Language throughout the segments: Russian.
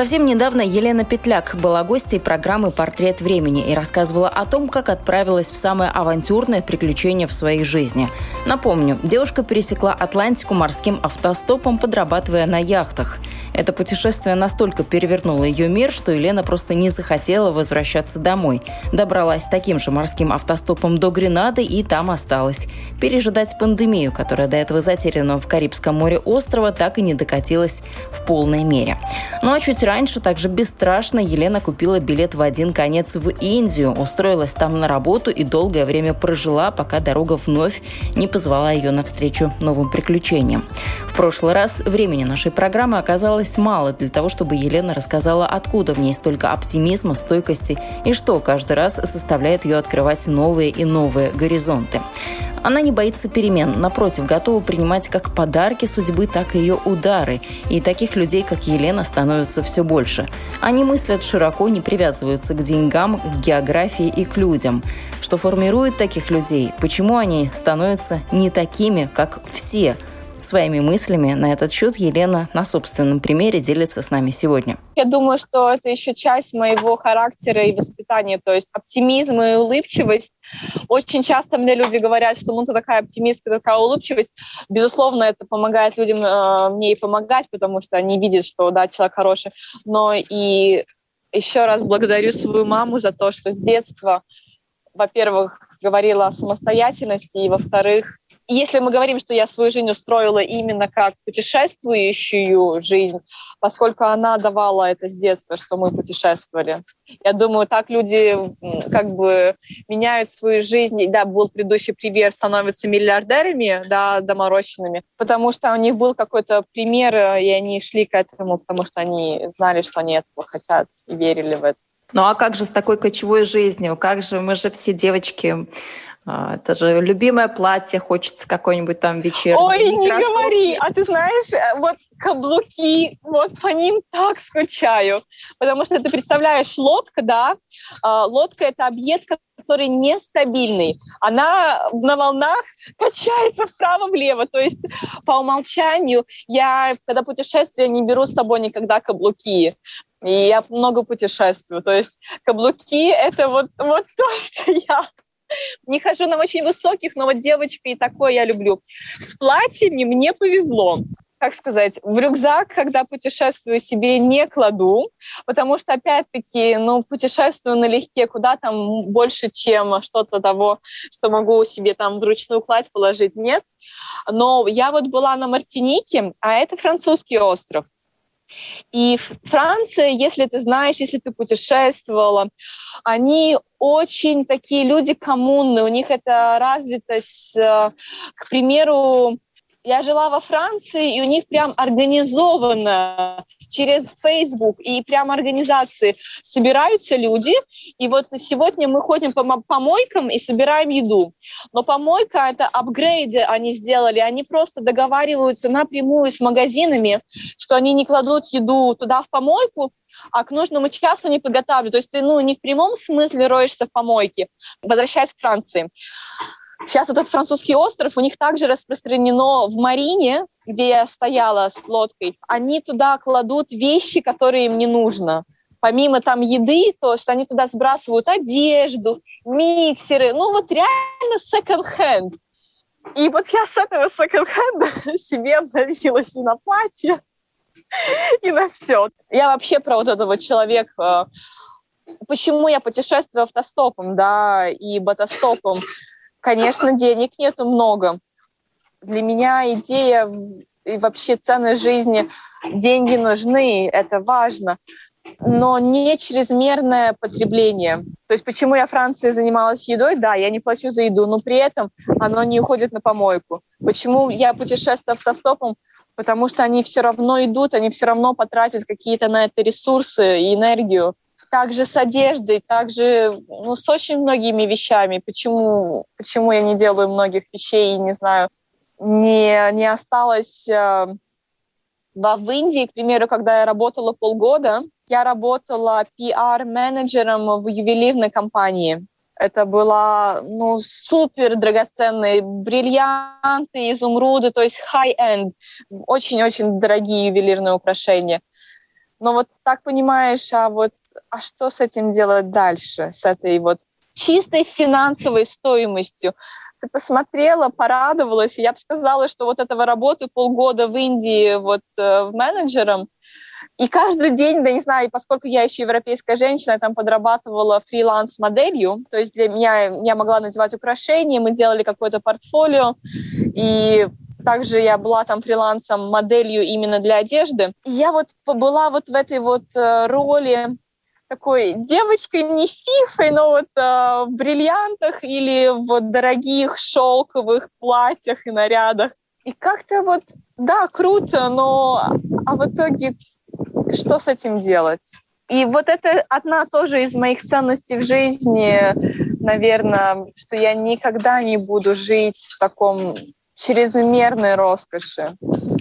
Совсем недавно Елена Петляк была гостьей программы «Портрет времени» и рассказывала о том, как отправилась в самое авантюрное приключение в своей жизни. Напомню, девушка пересекла Атлантику морским автостопом, подрабатывая на яхтах – это путешествие настолько перевернуло ее мир, что Елена просто не захотела возвращаться домой. Добралась таким же морским автостопом до Гренады и там осталась. Пережидать пандемию, которая до этого затерянного в Карибском море острова так и не докатилась в полной мере. Ну а чуть раньше, также бесстрашно, Елена купила билет в один конец в Индию, устроилась там на работу и долгое время прожила, пока дорога вновь не позвала ее навстречу новым приключениям. Прошлый раз времени нашей программы оказалось мало для того, чтобы Елена рассказала, откуда в ней столько оптимизма, стойкости и что каждый раз составляет ее открывать новые и новые горизонты. Она не боится перемен, напротив, готова принимать как подарки судьбы, так и ее удары. И таких людей, как Елена, становится все больше. Они мыслят широко, не привязываются к деньгам, к географии и к людям. Что формирует таких людей? Почему они становятся не такими, как все – Своими мыслями на этот счет Елена на собственном примере делится с нами сегодня. Я думаю, что это еще часть моего характера и воспитания, то есть оптимизм и улыбчивость. Очень часто мне люди говорят, что ну ты такая оптимистка, такая улыбчивость. Безусловно, это помогает людям э, мне и помогать, потому что они видят, что да, человек хороший. Но и еще раз благодарю свою маму за то, что с детства, во-первых, говорила о самостоятельности, и, во-вторых, если мы говорим, что я свою жизнь устроила именно как путешествующую жизнь, поскольку она давала это с детства, что мы путешествовали. Я думаю, так люди как бы меняют свою жизнь. Да, был предыдущий пример, становятся миллиардерами, да, доморощенными, потому что у них был какой-то пример, и они шли к этому, потому что они знали, что они этого хотят и верили в это. Ну а как же с такой кочевой жизнью? Как же мы же все девочки это же любимое платье, хочется какой-нибудь там вечерний. Ой, не кроссовки. говори. А ты знаешь, э, вот каблуки, вот по ним так скучаю. Потому что ты представляешь, лодка, да, а, лодка – это объект, который нестабильный. Она на волнах качается вправо-влево. То есть по умолчанию я, когда путешествую, не беру с собой никогда каблуки. И я много путешествую. То есть каблуки – это вот, вот то, что я не хожу на очень высоких, но вот девочка и такое я люблю. С платьями мне повезло как сказать, в рюкзак, когда путешествую, себе не кладу, потому что, опять-таки, ну, путешествую налегке, куда там больше, чем что-то того, что могу себе там вручную кладь положить, нет. Но я вот была на Мартинике, а это французский остров. И Франция, если ты знаешь, если ты путешествовала, они очень такие люди коммунные, у них это развитость, к примеру, я жила во Франции, и у них прям организовано через Facebook и прям организации собираются люди. И вот сегодня мы ходим по помойкам и собираем еду. Но помойка — это апгрейды они сделали. Они просто договариваются напрямую с магазинами, что они не кладут еду туда в помойку, а к нужному часу не подготавливают. То есть ты ну, не в прямом смысле роешься в помойке. Возвращаясь к Франции. Сейчас этот французский остров, у них также распространено в Марине, где я стояла с лодкой. Они туда кладут вещи, которые им не нужно. Помимо там еды, то есть они туда сбрасывают одежду, миксеры. Ну вот реально second-hand. И вот я с этого секонд-хенда себе обновилась и на платье, и на все. Я вообще про вот этого человека. Почему я путешествую автостопом, да, и ботостопом? Конечно, денег нету много. Для меня идея и вообще ценность жизни, деньги нужны, это важно, но не чрезмерное потребление. То есть почему я Франции занималась едой? Да, я не плачу за еду, но при этом оно не уходит на помойку. Почему я путешествую автостопом? потому что они все равно идут, они все равно потратят какие-то на это ресурсы и энергию. Также с одеждой, также ну, с очень многими вещами. Почему, почему я не делаю многих вещей, не знаю, не, не осталось... Э, в Индии, к примеру, когда я работала полгода, я работала PR-менеджером в ювелирной компании. Это была ну, супер драгоценные бриллианты, изумруды, то есть high-end, очень-очень дорогие ювелирные украшения. Но вот так понимаешь, а вот а что с этим делать дальше, с этой вот чистой финансовой стоимостью? Ты посмотрела, порадовалась, и я бы сказала, что вот этого работы полгода в Индии вот э, менеджером – и каждый день, да не знаю, поскольку я еще европейская женщина, я там подрабатывала фриланс-моделью, то есть для меня я могла надевать украшения, мы делали какое-то портфолио, и также я была там фрилансом, моделью именно для одежды. И я вот была вот в этой вот э, роли такой девочкой, не фифой, но вот э, в бриллиантах или в дорогих шелковых платьях и нарядах. И как-то вот, да, круто, но а в итоге что с этим делать? И вот это одна тоже из моих ценностей в жизни, наверное, что я никогда не буду жить в таком чрезмерной роскоши.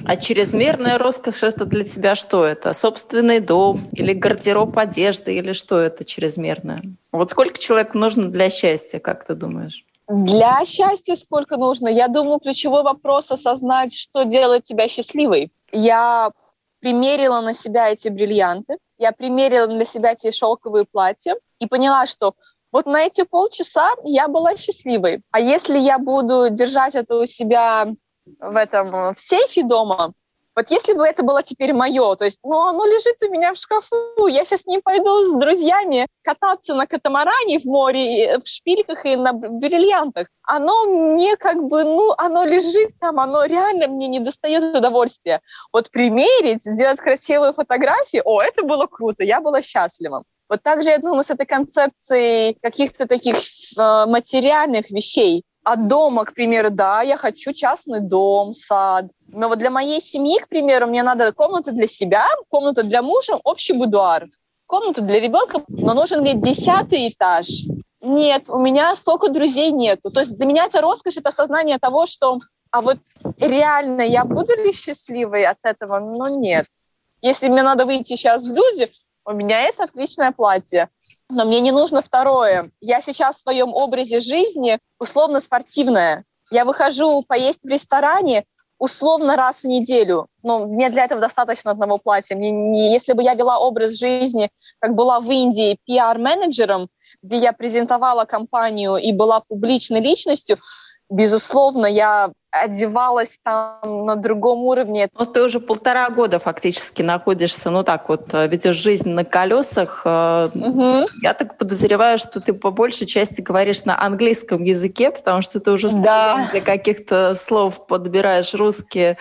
А чрезмерная роскошь это для тебя что это? Собственный дом или гардероб одежды или что это чрезмерное? Вот сколько человеку нужно для счастья, как ты думаешь? Для счастья сколько нужно? Я думаю, ключевой вопрос осознать, что делает тебя счастливой. Я примерила на себя эти бриллианты, я примерила на себя эти шелковые платья и поняла, что вот на эти полчаса я была счастливой. А если я буду держать это у себя в этом в сейфе дома, вот если бы это было теперь мое, то есть, ну, оно лежит у меня в шкафу, я сейчас не пойду с друзьями кататься на катамаране в море, в шпильках и на бриллиантах. Оно мне как бы, ну, оно лежит там, оно реально мне не достает удовольствия. Вот примерить, сделать красивые фотографии, о, это было круто, я была счастлива. Вот также, я думаю, с этой концепцией каких-то таких э, материальных вещей, от дома, к примеру, да, я хочу частный дом, сад. Но вот для моей семьи, к примеру, мне надо комната для себя, комната для мужа, общий будуар. Комната для ребенка, но нужен мне десятый этаж. Нет, у меня столько друзей нету. То есть для меня это роскошь, это осознание того, что а вот реально я буду ли счастливой от этого? Ну нет. Если мне надо выйти сейчас в люди, у меня есть отличное платье, но мне не нужно второе. Я сейчас в своем образе жизни условно спортивная. Я выхожу поесть в ресторане условно раз в неделю. Но мне для этого достаточно одного платья. Мне не, если бы я вела образ жизни, как была в Индии пиар-менеджером, где я презентовала компанию и была публичной личностью, безусловно, я одевалась там на другом уровне. Ну, ты уже полтора года фактически находишься, ну так вот, э, ведешь жизнь на колесах. Угу. Я так подозреваю, что ты по большей части говоришь на английском языке, потому что ты уже да. для каких-то слов подбираешь русские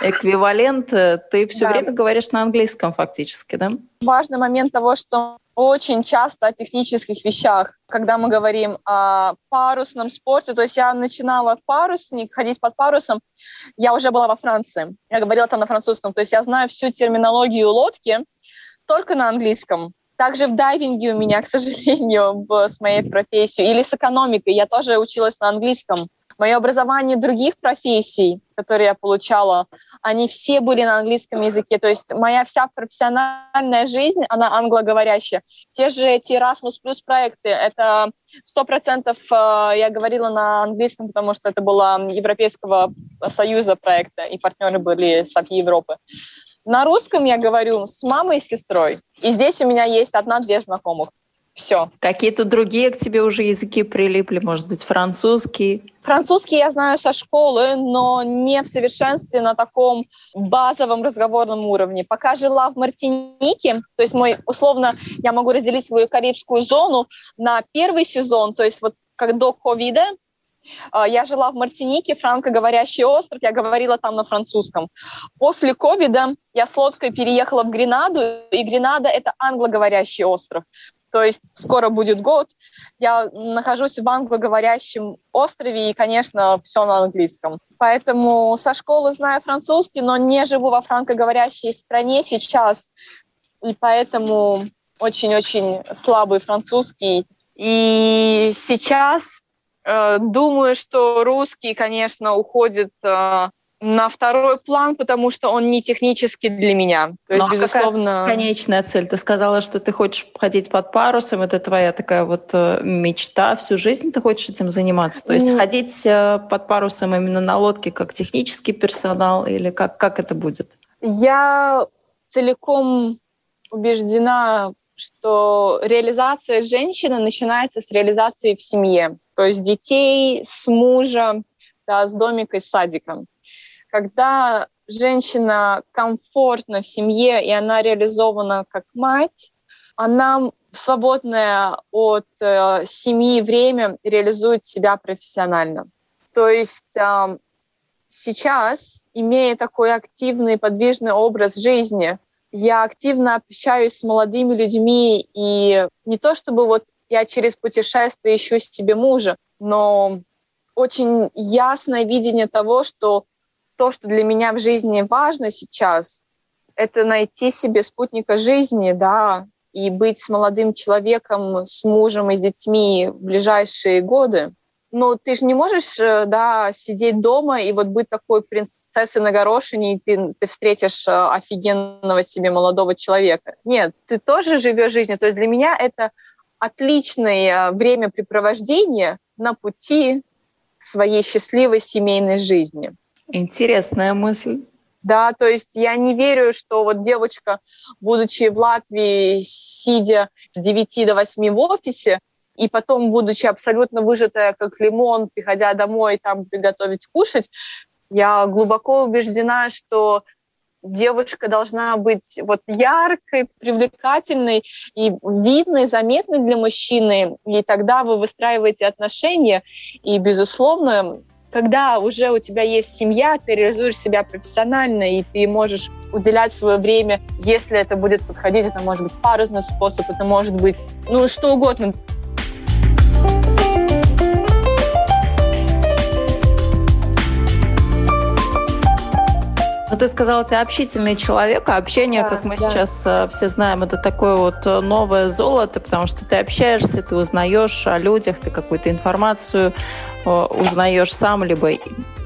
эквиваленты. Ты все да. время говоришь на английском фактически, да? Важный момент того, что очень часто о технических вещах, когда мы говорим о парусном спорте. То есть я начинала парусник, ходить под парусом, я уже была во Франции. Я говорила там на французском. То есть я знаю всю терминологию лодки только на английском. Также в дайвинге у меня, к сожалению, с моей профессией, или с экономикой, я тоже училась на английском. Мое образование других профессий, которые я получала, они все были на английском языке. То есть моя вся профессиональная жизнь, она англоговорящая. Те же эти Erasmus Plus проекты, это сто процентов э, я говорила на английском, потому что это было Европейского Союза проекта, и партнеры были всей Европы. На русском я говорю с мамой и сестрой. И здесь у меня есть одна-две знакомых. Все. Какие-то другие к тебе уже языки прилипли, может быть, французский? Французский я знаю со школы, но не в совершенстве на таком базовом разговорном уровне. Пока жила в Мартинике, то есть мой, условно, я могу разделить свою карибскую зону на первый сезон, то есть вот как до ковида, а, я жила в Мартинике, франкоговорящий остров, я говорила там на французском. После ковида я с лодкой переехала в Гренаду, и Гренада – это англоговорящий остров. То есть скоро будет год, я нахожусь в англоговорящем острове, и, конечно, все на английском. Поэтому со школы знаю французский, но не живу во франкоговорящей стране сейчас, и поэтому очень-очень слабый французский. И сейчас э, думаю, что русский, конечно, уходит э, на второй план, потому что он не технический для меня. То есть, ну, а безусловно... конечная цель? Ты сказала, что ты хочешь ходить под парусом, это твоя такая вот э, мечта всю жизнь, ты хочешь этим заниматься? То есть mm. ходить э, под парусом именно на лодке как технический персонал или как, как это будет? Я целиком убеждена, что реализация женщины начинается с реализации в семье, то есть детей, с мужа, да, с домика, с садиком когда женщина комфортна в семье, и она реализована как мать, она свободное от э, семьи время реализует себя профессионально. То есть э, сейчас, имея такой активный, подвижный образ жизни, я активно общаюсь с молодыми людьми, и не то чтобы вот я через путешествие ищу себе мужа, но очень ясное видение того, что то, что для меня в жизни важно сейчас, это найти себе спутника жизни, да, и быть с молодым человеком, с мужем и с детьми в ближайшие годы. Но ты же не можешь, э, да, сидеть дома и вот быть такой принцессой на горошине, и ты, ты встретишь э, офигенного себе молодого человека. Нет, ты тоже живешь жизнью. То есть для меня это отличное времяпрепровождение на пути своей счастливой семейной жизни. Интересная мысль. Да, то есть я не верю, что вот девочка, будучи в Латвии, сидя с 9 до 8 в офисе, и потом, будучи абсолютно выжатая, как лимон, приходя домой, там приготовить кушать, я глубоко убеждена, что девушка должна быть вот яркой, привлекательной и видной, заметной для мужчины, и тогда вы выстраиваете отношения, и, безусловно, когда уже у тебя есть семья, ты реализуешь себя профессионально, и ты можешь уделять свое время, если это будет подходить, это может быть парусный способ, это может быть, ну, что угодно. Ну, ты сказала, ты общительный человек, а общение, да, как мы да. сейчас э, все знаем, это такое вот э, новое золото, потому что ты общаешься, ты узнаешь о людях, ты какую-то информацию узнаешь сам, либо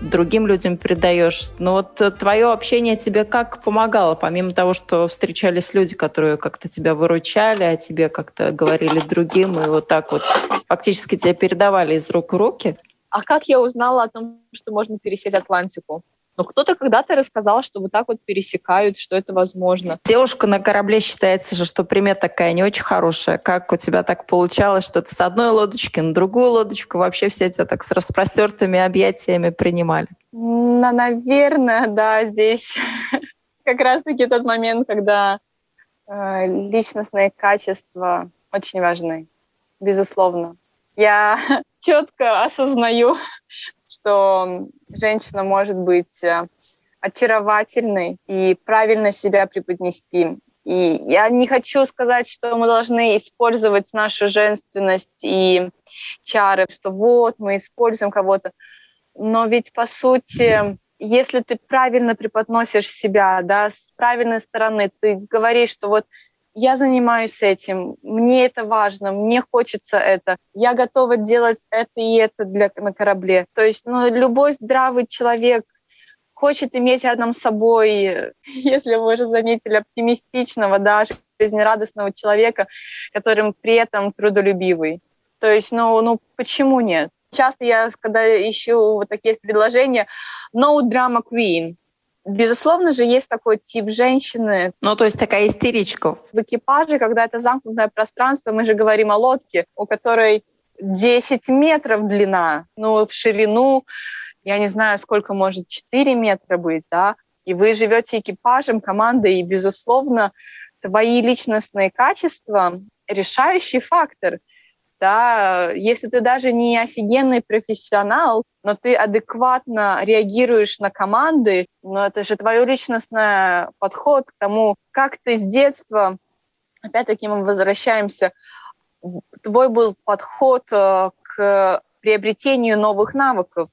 другим людям передаешь. Но вот твое общение тебе как помогало, помимо того, что встречались люди, которые как-то тебя выручали, а тебе как-то говорили другим, и вот так вот фактически тебя передавали из рук в руки? А как я узнала о том, что можно пересесть Атлантику? Но кто-то когда-то рассказал, что вот так вот пересекают, что это возможно. Девушка на корабле считается же, что примета такая не очень хорошая. Как у тебя так получалось, что ты с одной лодочки на другую лодочку вообще все тебя так с распростертыми объятиями принимали? Ну, наверное, да, здесь как раз-таки тот момент, когда э, личностные качества очень важны, безусловно. Я четко осознаю, что женщина может быть э, очаровательной и правильно себя преподнести. И я не хочу сказать, что мы должны использовать нашу женственность и чары, что вот мы используем кого-то. Но ведь по сути, если ты правильно преподносишь себя, да, с правильной стороны, ты говоришь, что вот я занимаюсь этим, мне это важно, мне хочется это, я готова делать это и это для, на корабле. То есть ну, любой здравый человек хочет иметь рядом с собой, если вы уже заметили, оптимистичного, да, жизнерадостного человека, которым при этом трудолюбивый. То есть, ну, ну почему нет? Часто я, когда ищу вот такие предложения, no drama queen, Безусловно же, есть такой тип женщины. Ну, то есть такая истеричка. В экипаже, когда это замкнутое пространство, мы же говорим о лодке, у которой 10 метров длина, ну, в ширину, я не знаю, сколько может 4 метра быть, да, и вы живете экипажем, командой, и, безусловно, твои личностные качества – решающий фактор – да, если ты даже не офигенный профессионал, но ты адекватно реагируешь на команды, но это же твой личностный подход к тому, как ты с детства, опять-таки мы возвращаемся, твой был подход э, к приобретению новых навыков.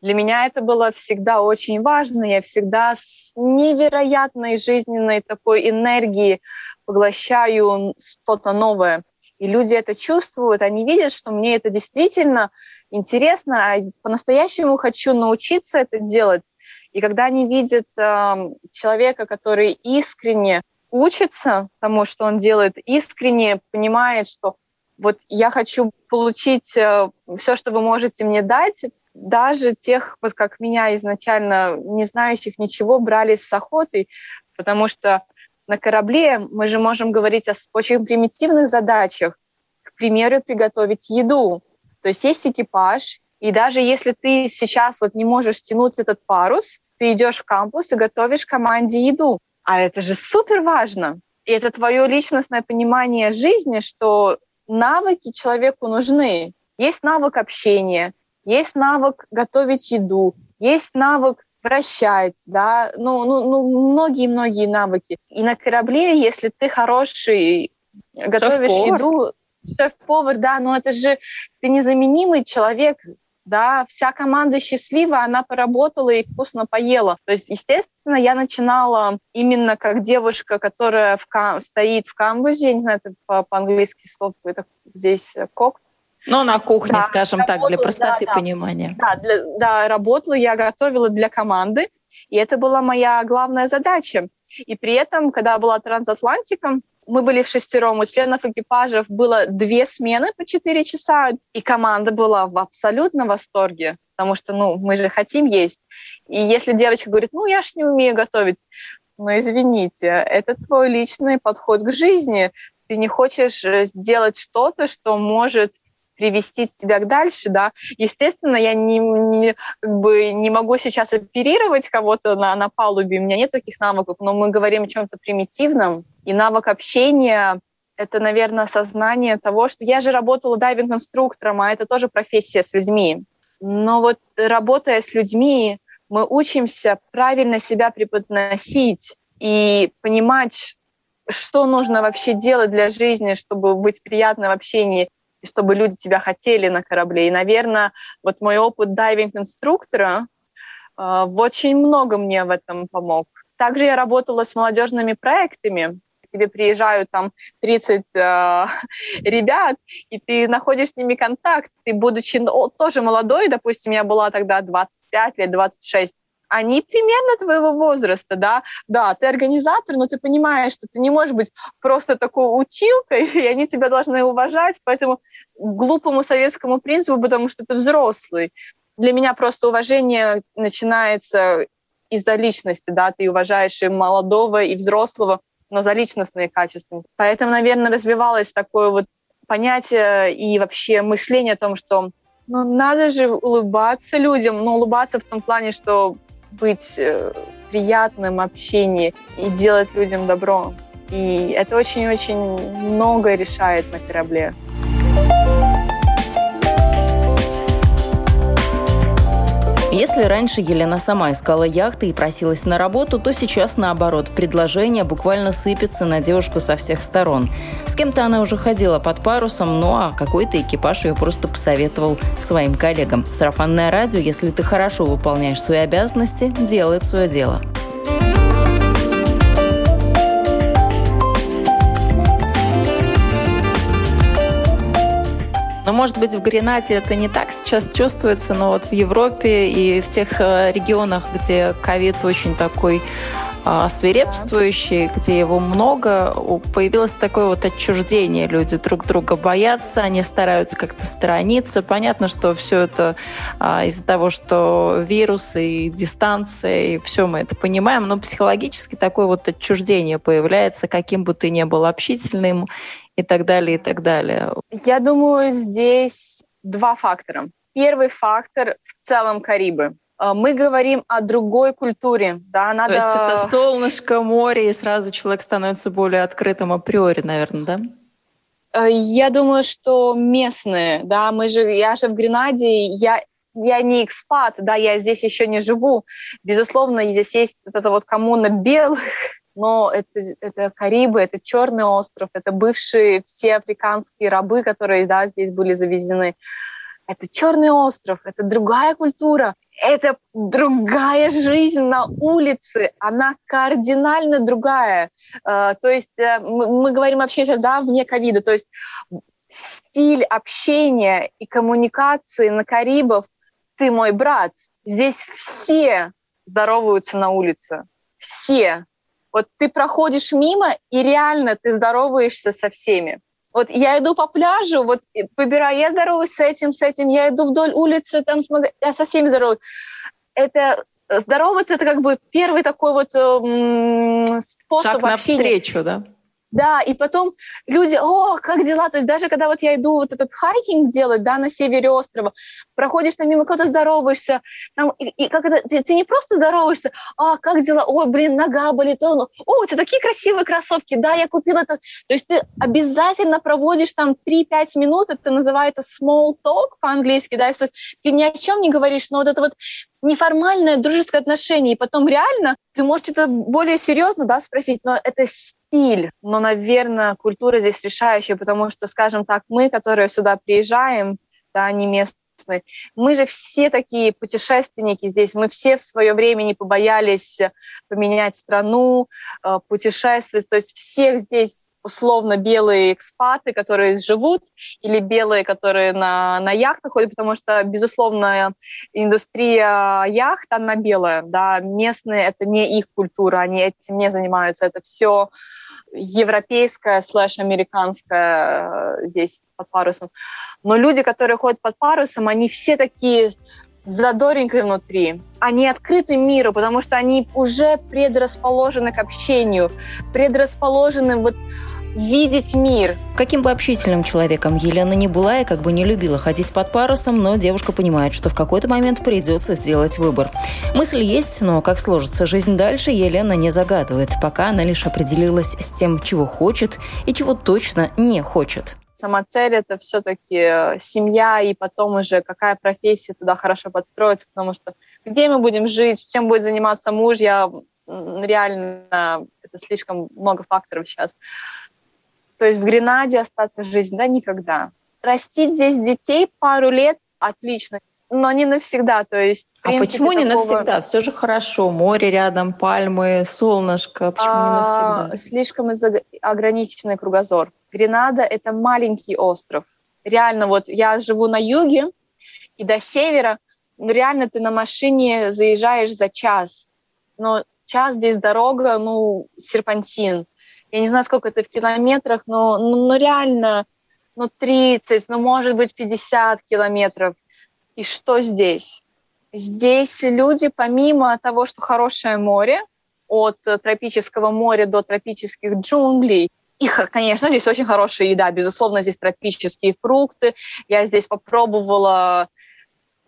Для меня это было всегда очень важно. Я всегда с невероятной жизненной такой энергией поглощаю что-то новое. И люди это чувствуют, они видят, что мне это действительно интересно, а по-настоящему хочу научиться это делать. И когда они видят э, человека, который искренне учится тому, что он делает, искренне понимает, что вот я хочу получить э, все, что вы можете мне дать, даже тех, вот как меня изначально не знающих ничего, брали с охотой, потому что на корабле мы же можем говорить о очень примитивных задачах. К примеру, приготовить еду. То есть есть экипаж, и даже если ты сейчас вот не можешь тянуть этот парус, ты идешь в кампус и готовишь команде еду. А это же супер важно. И это твое личностное понимание жизни, что навыки человеку нужны. Есть навык общения, есть навык готовить еду, есть навык вращать, да, ну, ну, ну, многие-многие навыки. И на корабле, если ты хороший, готовишь еду, шеф-повар, да, но это же ты незаменимый человек, да, вся команда счастлива, она поработала и вкусно поела. То есть, естественно, я начинала именно как девушка, которая в кам- стоит в камбузе, я не знаю, это по- по-английски слово, это здесь кок, ну, на кухне, да, скажем работала, так, для простоты да, понимания. Да, для, да, работала, я готовила для команды, и это была моя главная задача. И при этом, когда была трансатлантиком, мы были в шестером, у членов экипажев было две смены по четыре часа, и команда была в абсолютном восторге, потому что, ну, мы же хотим есть. И если девочка говорит, ну, я ж не умею готовить, ну, извините, это твой личный подход к жизни. Ты не хочешь э, сделать что-то, что может привести себя дальше, да. Естественно, я не, не, как бы не могу сейчас оперировать кого-то на, на палубе, у меня нет таких навыков, но мы говорим о чем-то примитивном, и навык общения это, наверное, сознание того, что я же работала дайвинг-инструктором, а это тоже профессия с людьми. Но вот работая с людьми, мы учимся правильно себя преподносить и понимать, что нужно вообще делать для жизни, чтобы быть приятным в общении и чтобы люди тебя хотели на корабле. И, наверное, вот мой опыт дайвинг-инструктора э, очень много мне в этом помог. Также я работала с молодежными проектами. К тебе приезжают там 30 э, ребят, и ты находишь с ними контакт. Ты, будучи ну, тоже молодой, допустим, я была тогда 25 лет, 26, они примерно твоего возраста, да, да, ты организатор, но ты понимаешь, что ты не можешь быть просто такой училкой, и они тебя должны уважать, поэтому глупому советскому принципу, потому что ты взрослый. Для меня просто уважение начинается из-за личности, да, ты уважаешь и молодого, и взрослого, но за личностные качества. Поэтому, наверное, развивалось такое вот понятие и вообще мышление о том, что ну, надо же улыбаться людям, но улыбаться в том плане, что быть э, приятным общении и делать людям добро. И это очень-очень много решает на корабле. Если раньше Елена сама искала яхты и просилась на работу, то сейчас наоборот. Предложение буквально сыпется на девушку со всех сторон. С кем-то она уже ходила под парусом, ну а какой-то экипаж ее просто посоветовал своим коллегам. Сарафанное радио, если ты хорошо выполняешь свои обязанности, делает свое дело. Но, может быть, в Гренаде это не так сейчас чувствуется, но вот в Европе и в тех э, регионах, где ковид очень такой а, свирепствующий, где его много, появилось такое вот отчуждение. Люди друг друга боятся, они стараются как-то сторониться. Понятно, что все это а, из-за того, что вирусы и дистанция, и все мы это понимаем, но психологически такое вот отчуждение появляется, каким бы ты ни был общительным и так далее, и так далее? Я думаю, здесь два фактора. Первый фактор в целом Карибы. А, мы говорим о другой культуре. Да, надо... То есть это солнышко, море, и сразу человек становится более открытым априори, наверное, да? А, я думаю, что местные, да, мы же, я же в Гренаде, я, я не экспат, да, я здесь еще не живу. Безусловно, здесь есть вот эта вот коммуна белых, но это, это Карибы, это Черный остров, это бывшие все африканские рабы, которые да, здесь были завезены. Это Черный остров, это другая культура, это другая жизнь на улице, она кардинально другая. Э, то есть э, мы говорим вообще сейчас, да, вне ковида, то есть стиль общения и коммуникации на Карибов «ты мой брат». Здесь все здороваются на улице, все. Вот ты проходишь мимо, и реально ты здороваешься со всеми. Вот я иду по пляжу, вот выбираю, я здороваюсь с этим, с этим, я иду вдоль улицы, там я со всеми здороваюсь. Это здороваться, это как бы первый такой вот э, способ Шаг общения. навстречу, да? Да, и потом люди, о, как дела? То есть даже когда вот я иду вот этот хайкинг делать, да, на севере острова, проходишь там мимо кого-то здороваешься, там, и, и как это, ты, ты не просто здороваешься, а, как дела? Ой, блин, нога болит, о, о, у тебя такие красивые кроссовки, да, я купила это. То есть ты обязательно проводишь там 3-5 минут, это называется small talk по-английски, да, если ты ни о чем не говоришь, но вот это вот неформальное дружеское отношение, и потом реально ты можешь это более серьезно да, спросить, но это стиль, но, наверное, культура здесь решающая, потому что, скажем так, мы, которые сюда приезжаем, да, не местные, мы же все такие путешественники здесь, мы все в свое время не побоялись поменять страну, э, путешествовать, то есть всех здесь условно белые экспаты, которые живут, или белые, которые на, на яхтах ходят, потому что, безусловно, индустрия яхт, она белая, да, местные, это не их культура, они этим не занимаются, это все европейская слэш американская э, здесь под парусом. Но люди, которые ходят под парусом, они все такие задоренькой внутри. Они открыты миру, потому что они уже предрасположены к общению, предрасположены вот видеть мир. Каким бы общительным человеком Елена не была и как бы не любила ходить под парусом, но девушка понимает, что в какой-то момент придется сделать выбор. Мысль есть, но как сложится жизнь дальше, Елена не загадывает, пока она лишь определилась с тем, чего хочет и чего точно не хочет. Сама цель это все-таки э, семья и потом уже какая профессия туда хорошо подстроиться, потому что где мы будем жить, чем будет заниматься муж, я реально это слишком много факторов сейчас. То есть в Гренаде остаться жизнь, да, никогда. Растить здесь детей пару лет отлично, но не навсегда. То есть, а принципе, почему не такого... навсегда? Все же хорошо. Море рядом, пальмы, солнышко. Почему а, не навсегда? Слишком ограниченный кругозор. Гренада – это маленький остров. Реально, вот я живу на юге, и до севера, ну, реально ты на машине заезжаешь за час. Но час здесь дорога, ну, серпантин я не знаю, сколько это в километрах, но, ну, ну реально, ну 30, ну может быть 50 километров. И что здесь? Здесь люди, помимо того, что хорошее море, от тропического моря до тропических джунглей, и, конечно, здесь очень хорошая еда. Безусловно, здесь тропические фрукты. Я здесь попробовала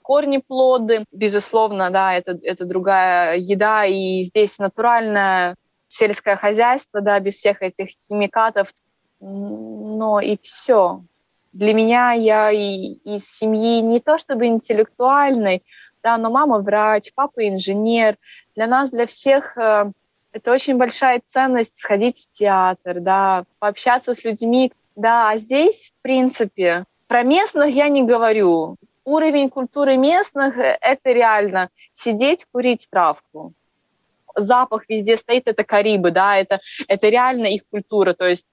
корни плоды. Безусловно, да, это, это другая еда. И здесь натуральная сельское хозяйство, да, без всех этих химикатов. Но и все. Для меня я и, из семьи не то чтобы интеллектуальной, да, но мама врач, папа инженер. Для нас, для всех э, это очень большая ценность сходить в театр, да, пообщаться с людьми. Да, а здесь, в принципе, про местных я не говорю. Уровень культуры местных это реально сидеть, курить травку запах везде стоит, это Карибы, да, это, это реально их культура, то есть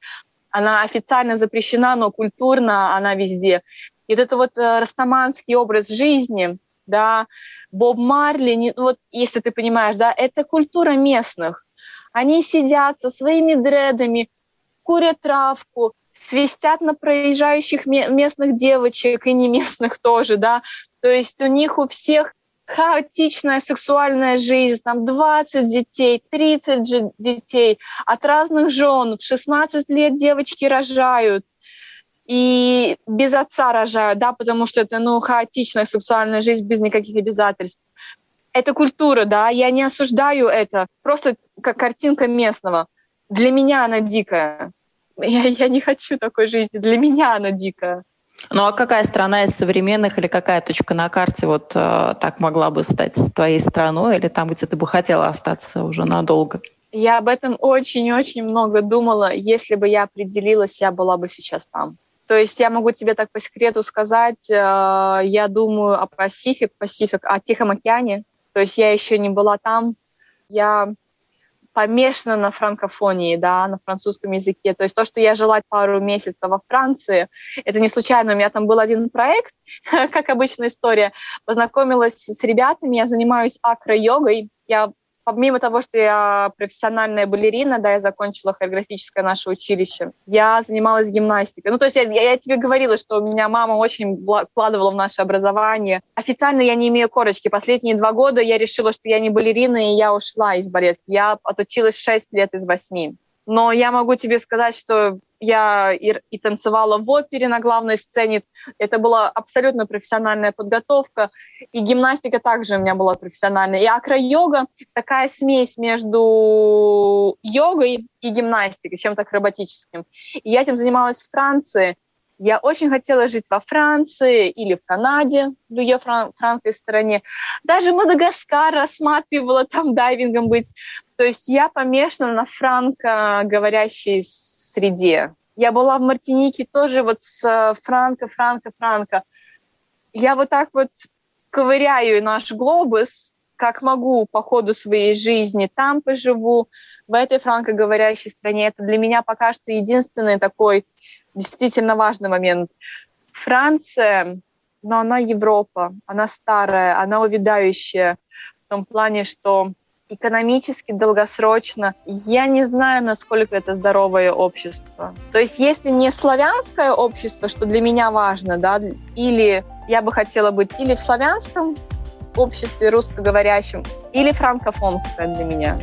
она официально запрещена, но культурно она везде. И вот это вот э, растаманский образ жизни, да, Боб Марли, не, вот если ты понимаешь, да, это культура местных. Они сидят со своими дредами, курят травку, свистят на проезжающих местных девочек и не местных тоже, да. То есть у них у всех хаотичная сексуальная жизнь, там 20 детей, 30 же детей от разных жен, в 16 лет девочки рожают, и без отца рожают, да, потому что это, ну, хаотичная сексуальная жизнь без никаких обязательств. Это культура, да, я не осуждаю это, просто как картинка местного. Для меня она дикая. Я, я не хочу такой жизни, для меня она дикая. Ну а какая страна из современных или какая точка на карте вот э, так могла бы стать твоей страной или там, где ты бы хотела остаться уже надолго? Я об этом очень-очень много думала. Если бы я определилась, я была бы сейчас там. То есть я могу тебе так по секрету сказать, э, я думаю о Пасифик, Пасифик, о Тихом океане. То есть я еще не была там. Я помешана на франкофонии, да, на французском языке. То есть то, что я жила пару месяцев во Франции, это не случайно. У меня там был один проект, как обычная история. Познакомилась с ребятами, я занимаюсь акро-йогой. Я помимо того, что я профессиональная балерина, да, я закончила хореографическое наше училище, я занималась гимнастикой. Ну, то есть я, я, тебе говорила, что у меня мама очень вкладывала в наше образование. Официально я не имею корочки. Последние два года я решила, что я не балерина, и я ушла из балетки. Я отучилась 6 лет из 8. Но я могу тебе сказать, что я и, и танцевала в опере на главной сцене. Это была абсолютно профессиональная подготовка. И гимнастика также у меня была профессиональная. И акро-йога — такая смесь между йогой и гимнастикой, чем-то акробатическим. И я этим занималась в Франции — я очень хотела жить во Франции или в Канаде, в ее фран- франкой стороне. Даже Мадагаскар рассматривала там дайвингом быть. То есть я помешана на франко-говорящей среде. Я была в Мартинике тоже вот с франко, франко, франко. Я вот так вот ковыряю наш глобус, как могу по ходу своей жизни. Там поживу, в этой франкоговорящей стране. Это для меня пока что единственный такой действительно важный момент. Франция, но она Европа, она старая, она увядающая в том плане, что экономически, долгосрочно, я не знаю, насколько это здоровое общество. То есть если не славянское общество, что для меня важно, да, или я бы хотела быть или в славянском обществе русскоговорящем, или франкофонское для меня.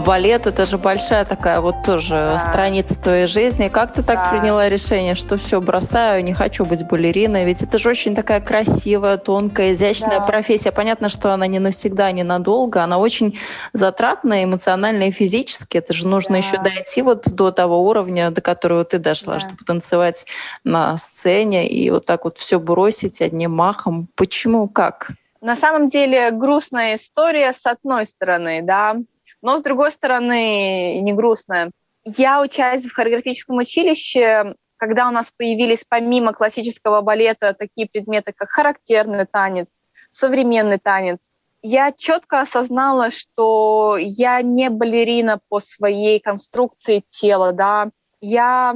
Балет это же большая такая вот тоже да. страница твоей жизни. Как ты так да. приняла решение, что все, бросаю, не хочу быть балериной? Ведь это же очень такая красивая, тонкая, изящная да. профессия. Понятно, что она не навсегда, не надолго. Она очень затратная эмоционально и физически. Это же нужно да. еще дойти вот до того уровня, до которого ты дошла, да. чтобы танцевать на сцене и вот так вот все бросить одним махом. Почему? Как? На самом деле грустная история с одной стороны, да, но, с другой стороны, не грустная. Я учась в хореографическом училище, когда у нас появились помимо классического балета такие предметы, как характерный танец, современный танец, я четко осознала, что я не балерина по своей конструкции тела, да, я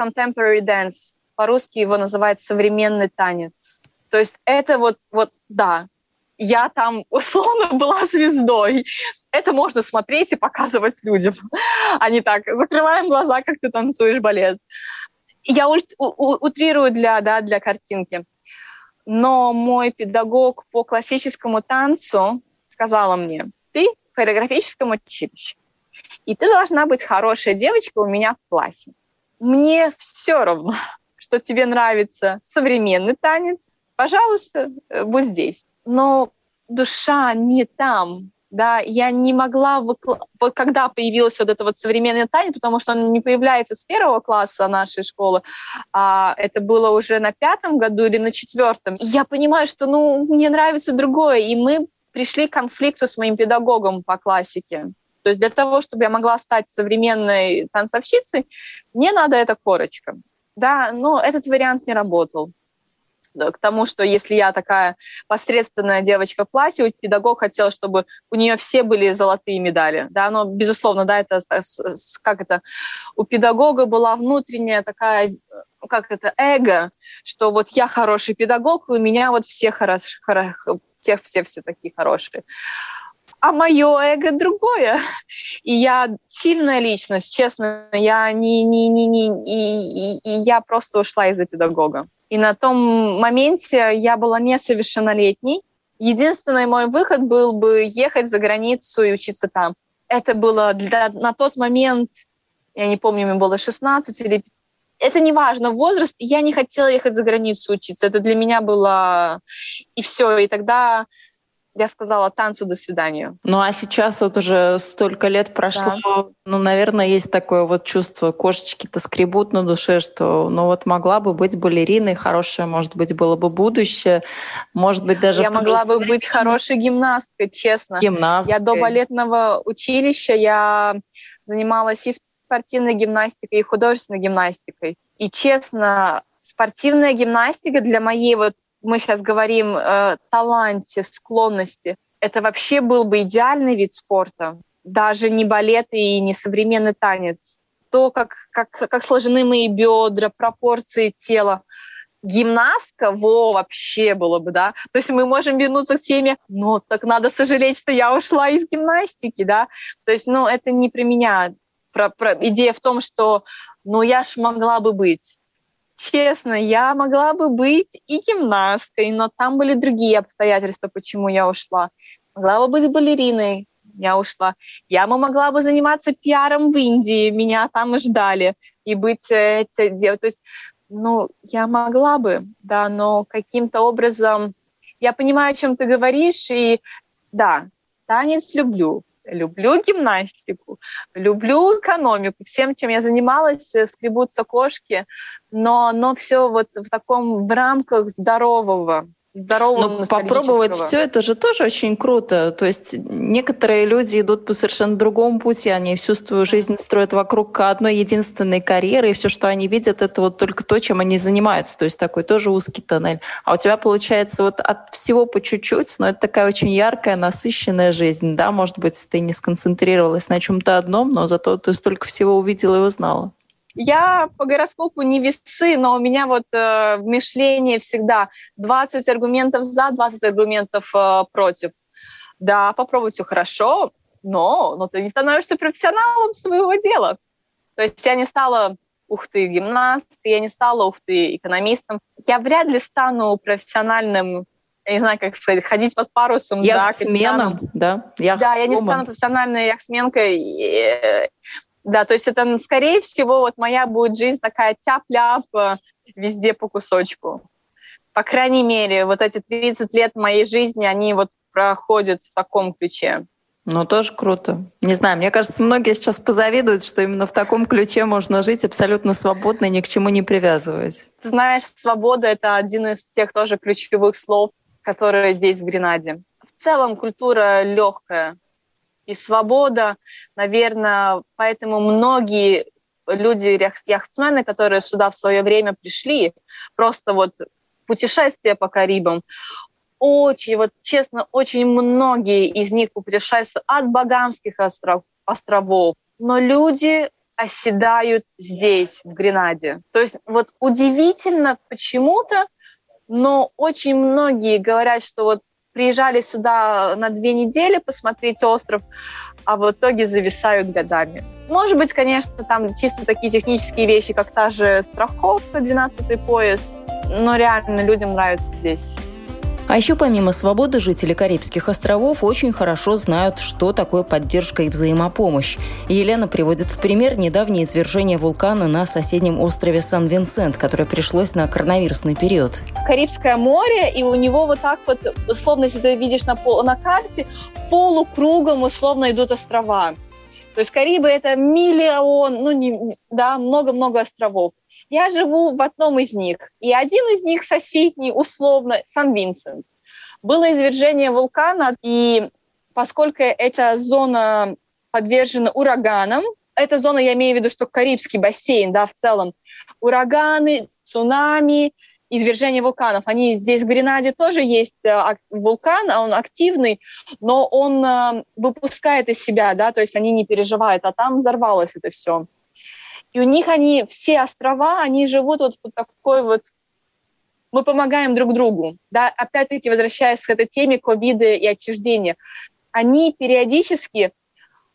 contemporary dance, по-русски его называют современный танец. То есть это вот, вот, да, я там условно была звездой. Это можно смотреть и показывать людям. А так, закрываем глаза, как ты танцуешь балет. Я утрирую для, да, для картинки. Но мой педагог по классическому танцу сказала мне, ты в хореографическом училище, и ты должна быть хорошая девочка у меня в классе. Мне все равно, что тебе нравится современный танец, пожалуйста, э, будь здесь но душа не там, да, я не могла, выкла... вот когда появился вот это вот современный танец, потому что он не появляется с первого класса нашей школы, а это было уже на пятом году или на четвертом, я понимаю, что, ну, мне нравится другое, и мы пришли к конфликту с моим педагогом по классике. То есть для того, чтобы я могла стать современной танцовщицей, мне надо эта корочка. Да, но этот вариант не работал к тому, что если я такая посредственная девочка в классе, педагог хотел, чтобы у нее все были золотые медали. Да, но, безусловно, да, это как это, у педагога была внутренняя такая как это, эго, что вот я хороший педагог, у меня вот все хорошие, все, все, все такие хорошие. А мое эго другое. И я сильная личность, честно, я не, не, не, не, и, и, и я просто ушла из-за педагога. И на том моменте я была несовершеннолетней. Единственный мой выход был бы ехать за границу и учиться там. Это было для, на тот момент, я не помню, мне было 16 или... Это не важно, возраст. Я не хотела ехать за границу учиться. Это для меня было... И все. И тогда я сказала танцу до свидания. Ну а сейчас вот уже столько лет прошло, да. ну, наверное, есть такое вот чувство, кошечки-то скребут на душе, что ну вот могла бы быть балериной, хорошее, может быть, было бы будущее, может быть, даже... Я могла бы быть хорошей гимнасткой, честно. Гимнасткой. Я до балетного училища, я занималась и спортивной гимнастикой, и художественной гимнастикой. И, честно, спортивная гимнастика для моей вот мы сейчас говорим э, таланте, склонности, это вообще был бы идеальный вид спорта. Даже не балет и не современный танец. То, как, как, как сложены мои бедра, пропорции тела. Гимнастка, во, вообще было бы, да. То есть мы можем вернуться к теме, ну, так надо сожалеть, что я ушла из гимнастики, да. То есть, ну, это не про меня. Про, про, идея в том, что, ну, я ж могла бы быть честно, я могла бы быть и гимнасткой, но там были другие обстоятельства, почему я ушла. Могла бы быть балериной, я ушла. Я бы могла бы заниматься пиаром в Индии, меня там и ждали, и быть э, То есть, ну, я могла бы, да, но каким-то образом... Я понимаю, о чем ты говоришь, и да, танец люблю, люблю гимнастику, люблю экономику. Всем, чем я занималась, э, скребутся кошки, но, но все вот в таком в рамках здорового здорового Но попробовать все это же тоже очень круто. То есть некоторые люди идут по совершенно другому пути, они всю свою жизнь строят вокруг одной единственной карьеры, и все, что они видят, это вот только то, чем они занимаются. То есть такой тоже узкий тоннель. А у тебя получается вот от всего по чуть-чуть, но это такая очень яркая, насыщенная жизнь. Да, может быть, ты не сконцентрировалась на чем-то одном, но зато ты столько всего увидела и узнала. Я по гороскопу не весы, но у меня вот э, мышление всегда 20 аргументов за, 20 аргументов э, против. Да, попробуй все хорошо, но, но ты не становишься профессионалом своего дела. То есть я не стала ух ты, гимнаст, я не стала ух ты, экономистом. Я вряд ли стану профессиональным я не знаю, как сказать, ходить под парусом. Яхтсменом, да? Да, да я не стану профессиональной яхтсменкой. Да, то есть это, скорее всего, вот моя будет жизнь такая тяп-ляп э, везде по кусочку. По крайней мере, вот эти 30 лет моей жизни, они вот проходят в таком ключе. Ну, тоже круто. Не знаю, мне кажется, многие сейчас позавидуют, что именно в таком ключе можно жить абсолютно свободно и ни к чему не привязываясь. Ты знаешь, свобода — это один из тех тоже ключевых слов, которые здесь в Гренаде. В целом культура легкая, и свобода, наверное, поэтому многие люди, яхтсмены, которые сюда в свое время пришли, просто вот путешествия по Карибам, очень, вот честно, очень многие из них путешествуют от Багамских остров, островов, но люди оседают здесь, в Гренаде. То есть вот удивительно почему-то, но очень многие говорят, что вот приезжали сюда на две недели посмотреть остров, а в итоге зависают годами. Может быть, конечно, там чисто такие технические вещи, как та же страховка, 12-й пояс, но реально людям нравится здесь. А еще помимо свободы жители Карибских островов очень хорошо знают, что такое поддержка и взаимопомощь. Елена приводит в пример недавнее извержение вулкана на соседнем острове Сан-Винсент, которое пришлось на коронавирусный период. Карибское море, и у него вот так вот, условно, если ты видишь на, пол, на карте, полукругом условно идут острова. То есть Карибы это миллион, ну не, да, много-много островов. Я живу в одном из них, и один из них соседний, условно, Сан-Винсент. Было извержение вулкана, и поскольку эта зона подвержена ураганам, эта зона, я имею в виду, что Карибский бассейн, да, в целом, ураганы, цунами, извержение вулканов. Они здесь в Гренаде тоже есть э, вулкан, а он активный, но он э, выпускает из себя, да, то есть они не переживают, а там взорвалось это все. И у них они, все острова, они живут вот под такой вот мы помогаем друг другу. Да? Опять-таки, возвращаясь к этой теме ковида и отчуждения, они периодически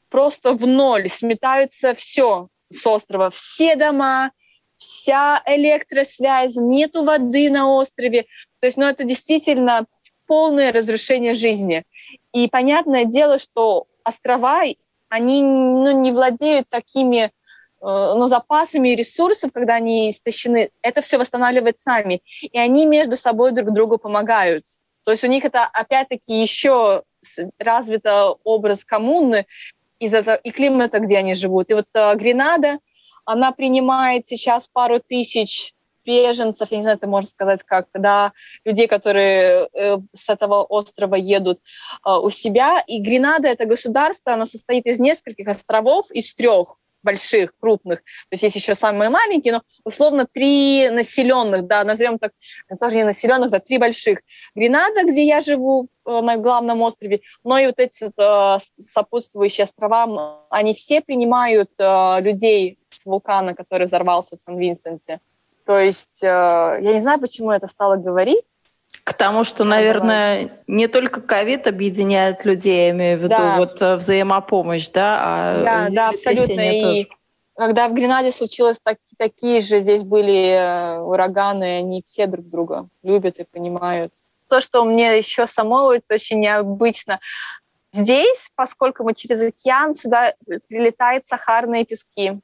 просто в ноль сметаются все с острова, все дома, вся электросвязь, нету воды на острове. То есть, ну, это действительно полное разрушение жизни. И понятное дело, что острова, они ну, не владеют такими Э, но запасами ресурсов, когда они истощены, это все восстанавливать сами. И они между собой друг другу помогают. То есть у них это опять-таки еще развито образ коммуны из-за и климата, где они живут. И вот э, Гренада, она принимает сейчас пару тысяч беженцев, я не знаю, это можно сказать как, да, людей, которые э, с этого острова едут у себя. И Гренада, это государство, оно состоит из нескольких островов, из трех больших, крупных. То есть есть еще самые маленькие, но условно три населенных, да, назовем так, тоже не населенных, да, три больших. Гренада, где я живу, э, на главном острове, но и вот эти э, сопутствующие острова, они все принимают э, людей с вулкана, который взорвался в Сан-Винсенте. То есть э, я не знаю, почему это стало говорить, к тому, что, наверное, не только ковид объединяет людей, я имею в виду да. вот э, взаимопомощь, да, а да, да, абсолютно. И когда в Гренаде случилось так, такие же, здесь были э, ураганы, они все друг друга любят и понимают. То, что мне еще самой это очень необычно. Здесь, поскольку мы через океан, сюда прилетают сахарные пески.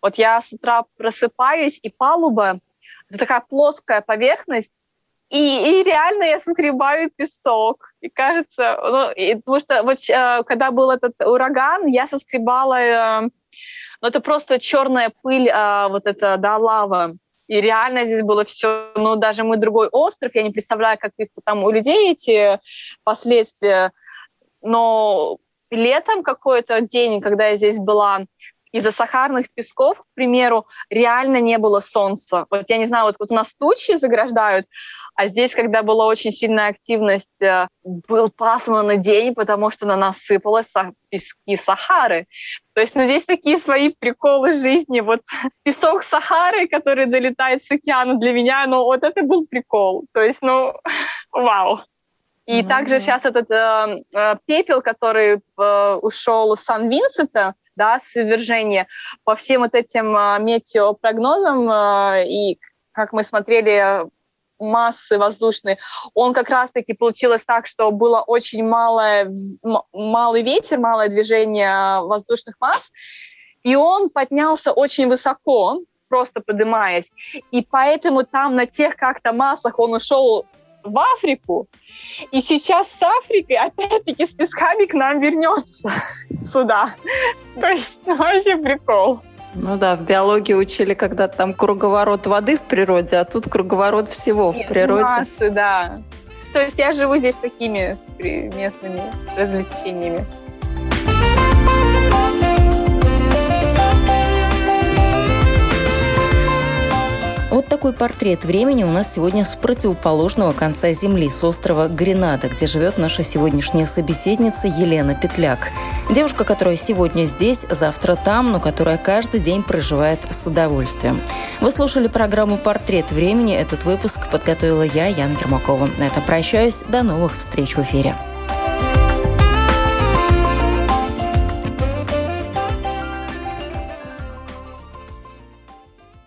Вот я с утра просыпаюсь, и палуба — это такая плоская поверхность, и, и реально я соскребаю песок. И кажется, ну, и, потому что вот э, когда был этот ураган, я соскребала, э, ну это просто черная пыль, э, вот это, да, лава. И реально здесь было все, ну даже мы другой остров, я не представляю, как там у людей эти последствия. Но летом какой-то день, когда я здесь была, из-за сахарных песков, к примеру, реально не было солнца. Вот я не знаю, вот, вот у нас тучи заграждают, а здесь, когда была очень сильная активность, э, был пасмурный день, потому что на нас сыпалось пески Сахары. То есть ну, здесь такие свои приколы жизни. Вот песок Сахары, который долетает с океана для меня, ну вот это был прикол. То есть, ну, вау. И mm-hmm. также сейчас этот э, э, пепел, который э, ушел с Сан-Винсента, да, с извержения, по всем вот этим э, метеопрогнозам, э, и как мы смотрели массы воздушной, он как раз-таки получилось так, что было очень малое, малый ветер, малое движение воздушных масс, и он поднялся очень высоко, просто поднимаясь. И поэтому там на тех как-то массах он ушел в Африку, и сейчас с Африкой опять-таки с песками к нам вернется сюда. То есть ну, вообще прикол. Ну да, в биологии учили когда-то там круговорот воды в природе, а тут круговорот всего в природе. Массы, да. То есть я живу здесь такими местными развлечениями. Вот такой портрет времени у нас сегодня с противоположного конца Земли, с острова Гренада, где живет наша сегодняшняя собеседница Елена Петляк. Девушка, которая сегодня здесь, завтра там, но которая каждый день проживает с удовольствием. Вы слушали программу «Портрет времени». Этот выпуск подготовила я, Яна Ермакова. На этом прощаюсь. До новых встреч в эфире.